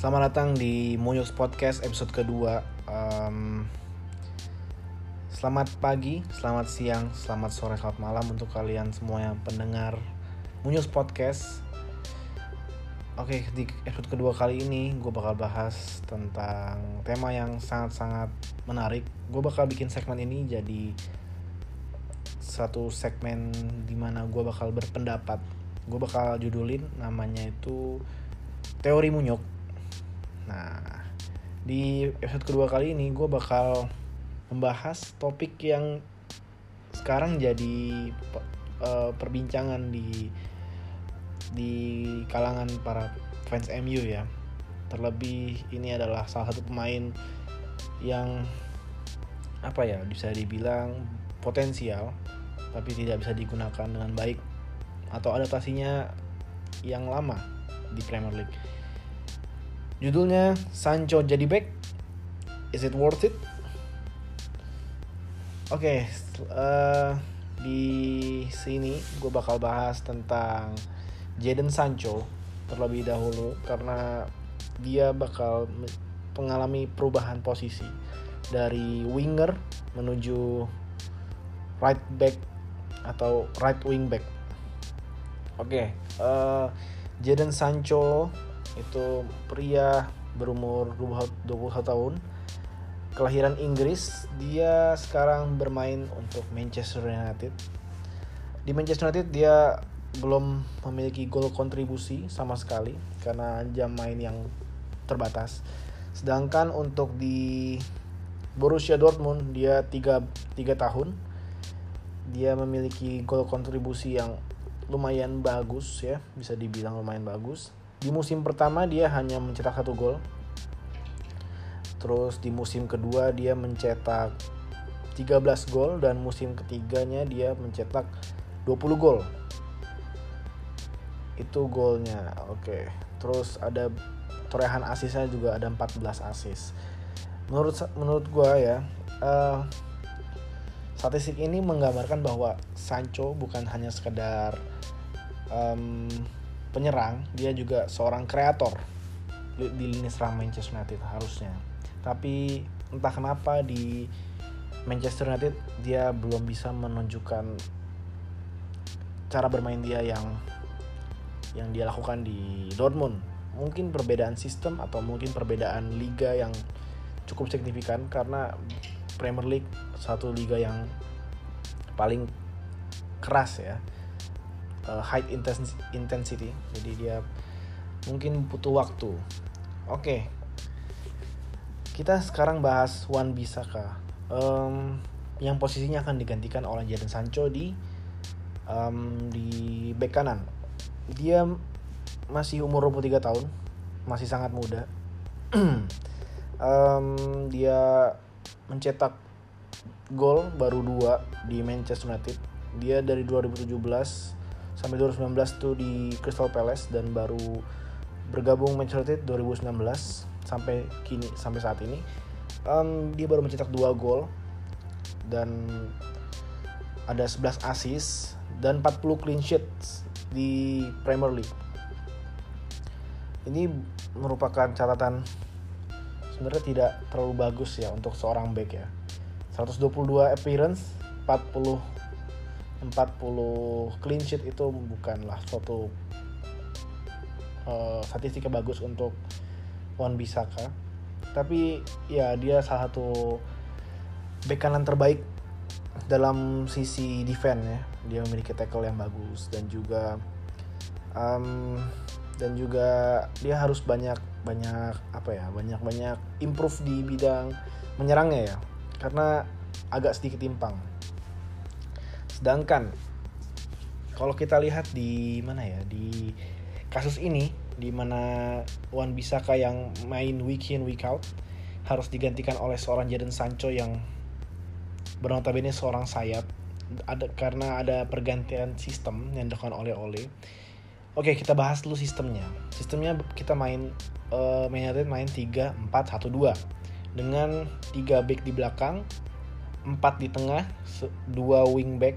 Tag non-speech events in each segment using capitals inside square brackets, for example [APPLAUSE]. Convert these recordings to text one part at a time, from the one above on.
Selamat datang di Moyos Podcast episode kedua. Um, selamat pagi, selamat siang, selamat sore, selamat malam untuk kalian semua yang pendengar Munyos Podcast. Oke, di episode kedua kali ini gue bakal bahas tentang tema yang sangat-sangat menarik. Gue bakal bikin segmen ini jadi satu segmen di mana gue bakal berpendapat. Gue bakal judulin namanya itu teori munyuk. Nah, di episode kedua kali ini gue bakal membahas topik yang sekarang jadi uh, perbincangan di di kalangan para fans MU ya. Terlebih ini adalah salah satu pemain yang apa ya bisa dibilang potensial tapi tidak bisa digunakan dengan baik atau adaptasinya yang lama di Premier League. Judulnya Sancho jadi back. Is it worth it? Oke, okay, uh, eh, di sini gue bakal bahas tentang Jadon Sancho terlebih dahulu karena dia bakal mengalami perubahan posisi dari winger menuju right back atau right wing back. Oke, okay, uh, eh, Jadon Sancho itu pria berumur 21 tahun kelahiran Inggris dia sekarang bermain untuk Manchester United di Manchester United dia belum memiliki gol kontribusi sama sekali karena jam main yang terbatas. Sedangkan untuk di Borussia Dortmund dia 3 3 tahun dia memiliki gol kontribusi yang lumayan bagus ya, bisa dibilang lumayan bagus. Di musim pertama dia hanya mencetak satu gol. Terus di musim kedua dia mencetak 13 gol dan musim ketiganya dia mencetak 20 gol. Itu golnya oke. Terus ada torehan asisnya juga ada 14 asis. Menurut menurut gue ya uh, statistik ini menggambarkan bahwa Sancho bukan hanya sekedar um, penyerang dia juga seorang kreator di, lini serang Manchester United harusnya tapi entah kenapa di Manchester United dia belum bisa menunjukkan cara bermain dia yang yang dia lakukan di Dortmund. Mungkin perbedaan sistem atau mungkin perbedaan liga yang cukup signifikan karena Premier League satu liga yang paling keras ya. Uh, high intensity. Jadi dia mungkin butuh waktu. Oke. Okay. Kita sekarang bahas Wan Bisaka. Um, yang posisinya akan digantikan oleh Jadon Sancho di um, di bek kanan dia masih umur 23 tahun masih sangat muda [CLEARS THROAT] um, dia mencetak gol baru dua di Manchester United dia dari 2017 sampai 2019 tuh di Crystal Palace dan baru bergabung Manchester United 2019 sampai kini sampai saat ini um, dia baru mencetak dua gol dan ada 11 assist dan 40 clean sheet di Premier League. Ini merupakan catatan sebenarnya tidak terlalu bagus ya untuk seorang back ya. 122 appearance, 40 40 clean sheet itu bukanlah suatu uh, statistik bagus untuk Wan Bisaka. Tapi ya dia salah satu back kanan terbaik dalam sisi defense ya. Dia memiliki tackle yang bagus dan juga um, dan juga dia harus banyak banyak apa ya banyak banyak improve di bidang menyerangnya ya. Karena agak sedikit timpang sedangkan kalau kita lihat di mana ya di kasus ini di mana Wan Bisaka yang main week in week out harus digantikan oleh seorang Jadon Sancho yang bernotabene seorang sayap ada karena ada pergantian sistem yang dilakukan oleh Ole. Oke, kita bahas dulu sistemnya. Sistemnya kita main uh, main United main 3 4 1 2 dengan 3 back di belakang, 4 di tengah, 2 wing back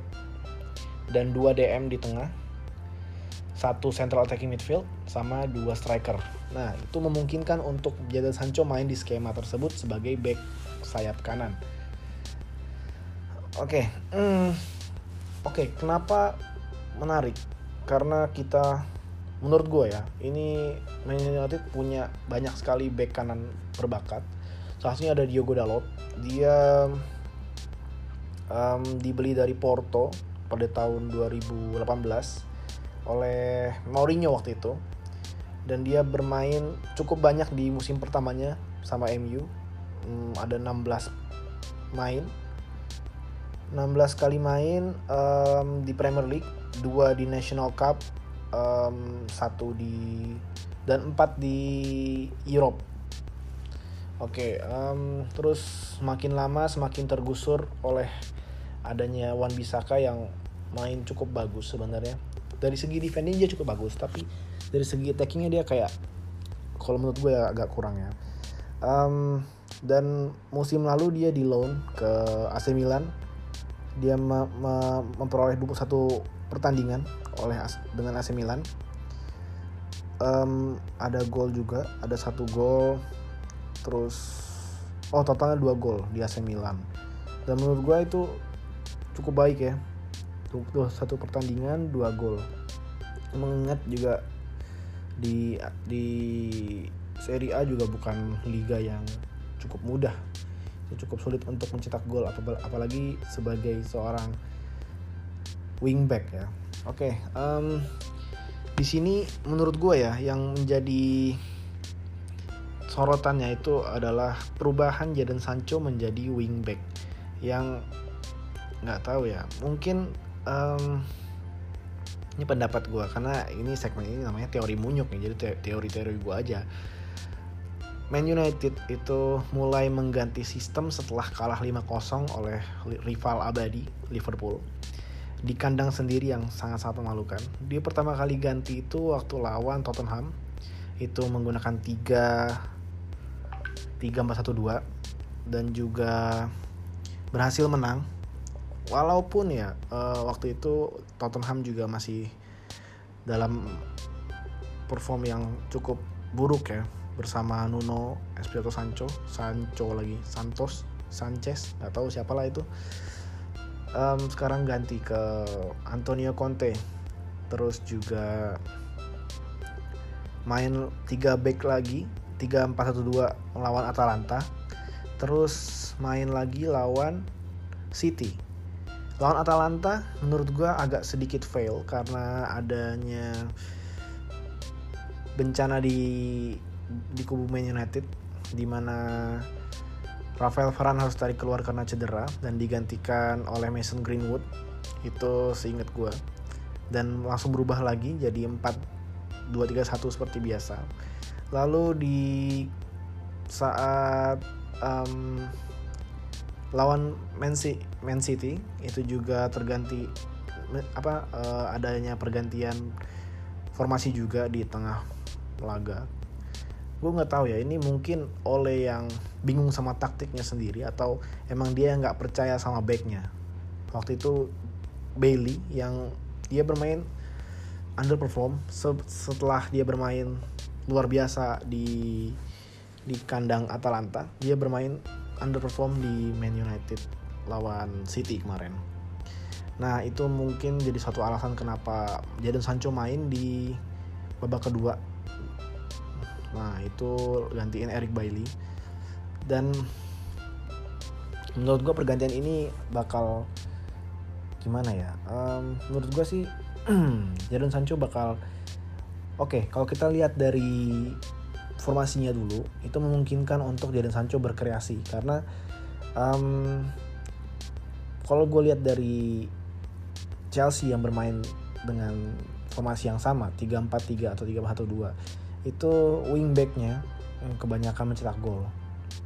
dan 2 DM di tengah. satu central attacking midfield sama dua striker. Nah, itu memungkinkan untuk Jadon Sancho main di skema tersebut sebagai back sayap kanan. Oke, okay. hmm, oke, okay, kenapa menarik? Karena kita, menurut gue ya, ini Man United punya banyak sekali back kanan berbakat. Salah satunya ada Diogo Dalot. Dia um, dibeli dari Porto pada tahun 2018 oleh Mourinho waktu itu. Dan dia bermain cukup banyak di musim pertamanya sama MU hmm, ada 16 main. 16 kali main um, di Premier League dua di National Cup um, satu di dan empat di Europe oke okay, um, terus semakin lama semakin tergusur oleh adanya Wan Bisaka yang main cukup bagus sebenarnya. Dari segi defending dia cukup bagus tapi dari segi attackingnya dia kayak kalau menurut gue agak kurang ya. Um, dan musim lalu dia di loan ke AC Milan. Dia me me memperoleh 21 pertandingan oleh dengan AC Milan. Um, ada gol juga ada satu gol terus oh totalnya dua gol di AC Milan. Dan menurut gue itu cukup baik ya. Tuh satu pertandingan dua gol. Mengingat juga di di Serie A juga bukan liga yang cukup mudah. Cukup sulit untuk mencetak gol apalagi sebagai seorang wingback ya. Oke okay, um, di sini menurut gue ya yang menjadi sorotannya itu adalah perubahan Jadon Sancho menjadi wingback yang nggak tahu ya. Mungkin um, ini pendapat gue karena ini segmen ini namanya teori munyuk nih jadi teori-teori gue aja. Man United itu mulai mengganti sistem setelah kalah 5-0 oleh rival abadi Liverpool. Di kandang sendiri yang sangat-sangat memalukan. Dia pertama kali ganti itu waktu lawan Tottenham. Itu menggunakan 3 3 4 1 2 dan juga berhasil menang. Walaupun ya uh, waktu itu Tottenham juga masih dalam perform yang cukup buruk ya. Bersama Nuno Espirito Sancho Sancho lagi Santos Sanchez nggak tahu siapa lah itu. Um, sekarang ganti ke Antonio Conte. Terus juga main 3 back lagi 3-4-1-2 melawan Atalanta. Terus main lagi lawan City. Lawan Atalanta menurut gue agak sedikit fail karena adanya bencana di di kubu Man United di mana Rafael Varane harus tarik keluar karena cedera dan digantikan oleh Mason Greenwood. Itu seingat gue dan langsung berubah lagi jadi 4 2 3 1 seperti biasa lalu di saat um, lawan Man City, Man City itu juga terganti apa uh, adanya pergantian formasi juga di tengah laga. Gue nggak tahu ya ini mungkin oleh yang bingung sama taktiknya sendiri atau emang dia nggak percaya sama backnya. Waktu itu Bailey yang dia bermain underperform setelah dia bermain luar biasa di di kandang Atalanta dia bermain underperform di Man United lawan City kemarin. Nah itu mungkin jadi satu alasan kenapa Jadon Sancho main di babak kedua. Nah itu gantiin Eric Bailey dan menurut gue pergantian ini bakal gimana ya? Um, menurut gue sih [CLEARS THROAT] Jadon Sancho bakal oke kalau kita lihat dari formasinya dulu itu memungkinkan untuk Jadon Sancho berkreasi. Karena um, kalau gue lihat dari Chelsea yang bermain dengan formasi yang sama 3-4-3 atau 3-4-2 itu wingbacknya kebanyakan mencetak gol.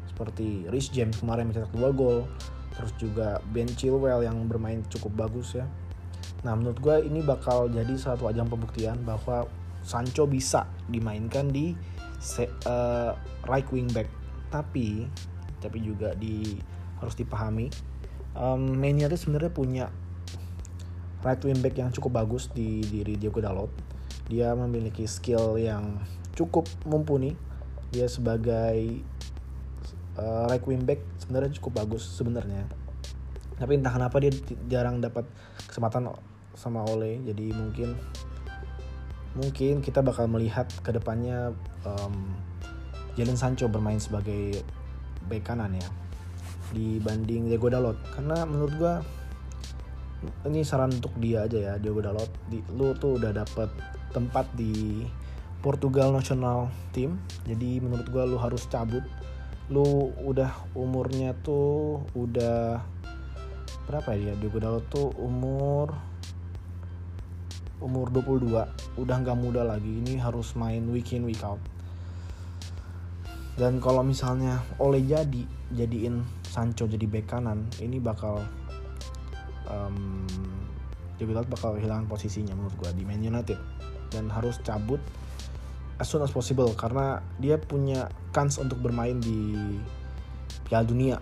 Seperti Rhys James kemarin mencetak 2 gol terus juga Ben Chilwell yang bermain cukup bagus ya. Nah menurut gue ini bakal jadi satu ajang pembuktian bahwa Sancho bisa dimainkan di uh, right wing back. Tapi tapi juga di harus dipahami um, Man United sebenarnya punya right wing back yang cukup bagus di diri Diogo Dalot. Dia memiliki skill yang cukup mumpuni. Dia sebagai uh, right wing back sebenarnya cukup bagus sebenarnya. Tapi entah kenapa dia jarang dapat kesempatan sama Ole. Jadi mungkin mungkin kita bakal melihat ke depannya um, Jalen Sancho bermain sebagai back kanan ya dibanding Diego Dalot. Karena menurut gua ini saran untuk dia aja ya Diogo Dalot. Di, lu tuh udah dapet tempat di Portugal national team jadi menurut gua lu harus cabut. Lu udah umurnya tuh udah berapa ya dia? Diogo Dalot tuh umur umur 22 udah nggak muda lagi ini harus main week in week out. Dan kalau misalnya oleh jadi jadiin Sancho jadi bek kanan ini bakal um, Dalot bakal kehilangan posisinya menurut gue di Man United. Dan harus cabut as soon as possible karena dia punya kans untuk bermain di Piala Dunia.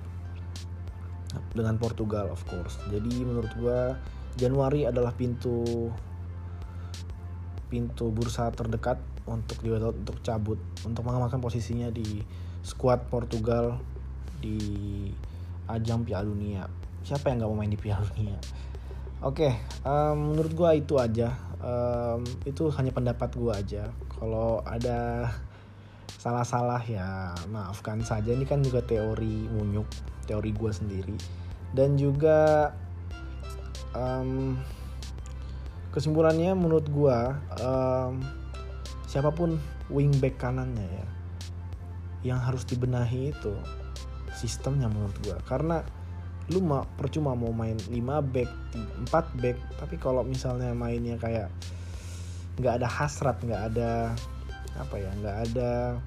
Dengan Portugal of course. Jadi menurut gue Januari adalah pintu pintu bursa terdekat untuk di untuk cabut untuk mengamankan posisinya di skuad Portugal di ajang Piala Dunia. Siapa yang nggak mau main di Piala Dunia? Oke, okay, um, menurut gue itu aja. Um, itu hanya pendapat gue aja. Kalau ada salah-salah ya maafkan saja. Ini kan juga teori munyuk, teori gue sendiri. Dan juga um, kesimpulannya menurut gue um, siapa pun wingback kanannya ya, yang harus dibenahi itu sistemnya menurut gue. Karena lu mau percuma mau main 5 back 4 back tapi kalau misalnya mainnya kayak nggak ada hasrat nggak ada apa ya nggak ada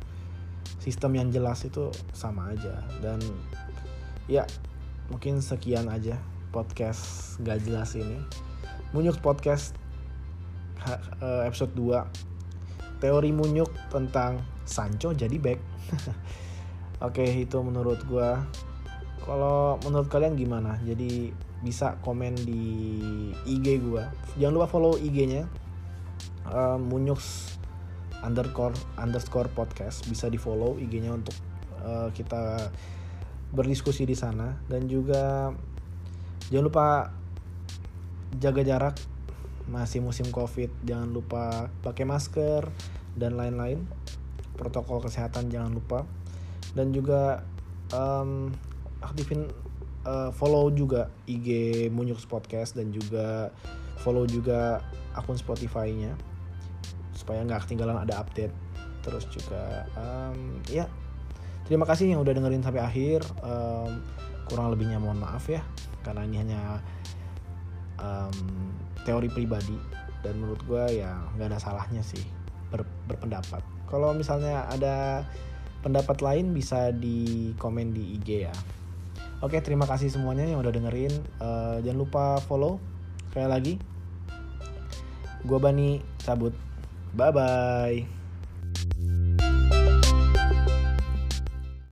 sistem yang jelas itu sama aja dan ya mungkin sekian aja podcast gak jelas ini Munyuk podcast eh, episode 2 teori Munyuk tentang Sancho jadi back [LAUGHS] oke itu menurut gua kalau menurut kalian gimana? Jadi bisa komen di IG gue. Jangan lupa follow IG-nya uh, Munyux underscore underscore podcast. Bisa di follow IG-nya untuk uh, kita berdiskusi di sana dan juga jangan lupa jaga jarak masih musim covid jangan lupa pakai masker dan lain-lain. Protokol kesehatan jangan lupa. Dan juga um, aktifin uh, follow juga IG Munyux Podcast dan juga follow juga akun Spotify-nya supaya nggak ketinggalan ada update. Terus juga um, ya terima kasih yang udah dengerin sampai akhir. Um, kurang lebihnya mohon maaf ya karena ini hanya um, teori pribadi dan menurut gue ya nggak ada salahnya sih ber, berpendapat kalau misalnya ada pendapat lain bisa di komen di IG ya Oke, terima kasih semuanya yang udah dengerin. Uh, jangan lupa follow. Sekali lagi, gue Bani cabut. Bye bye.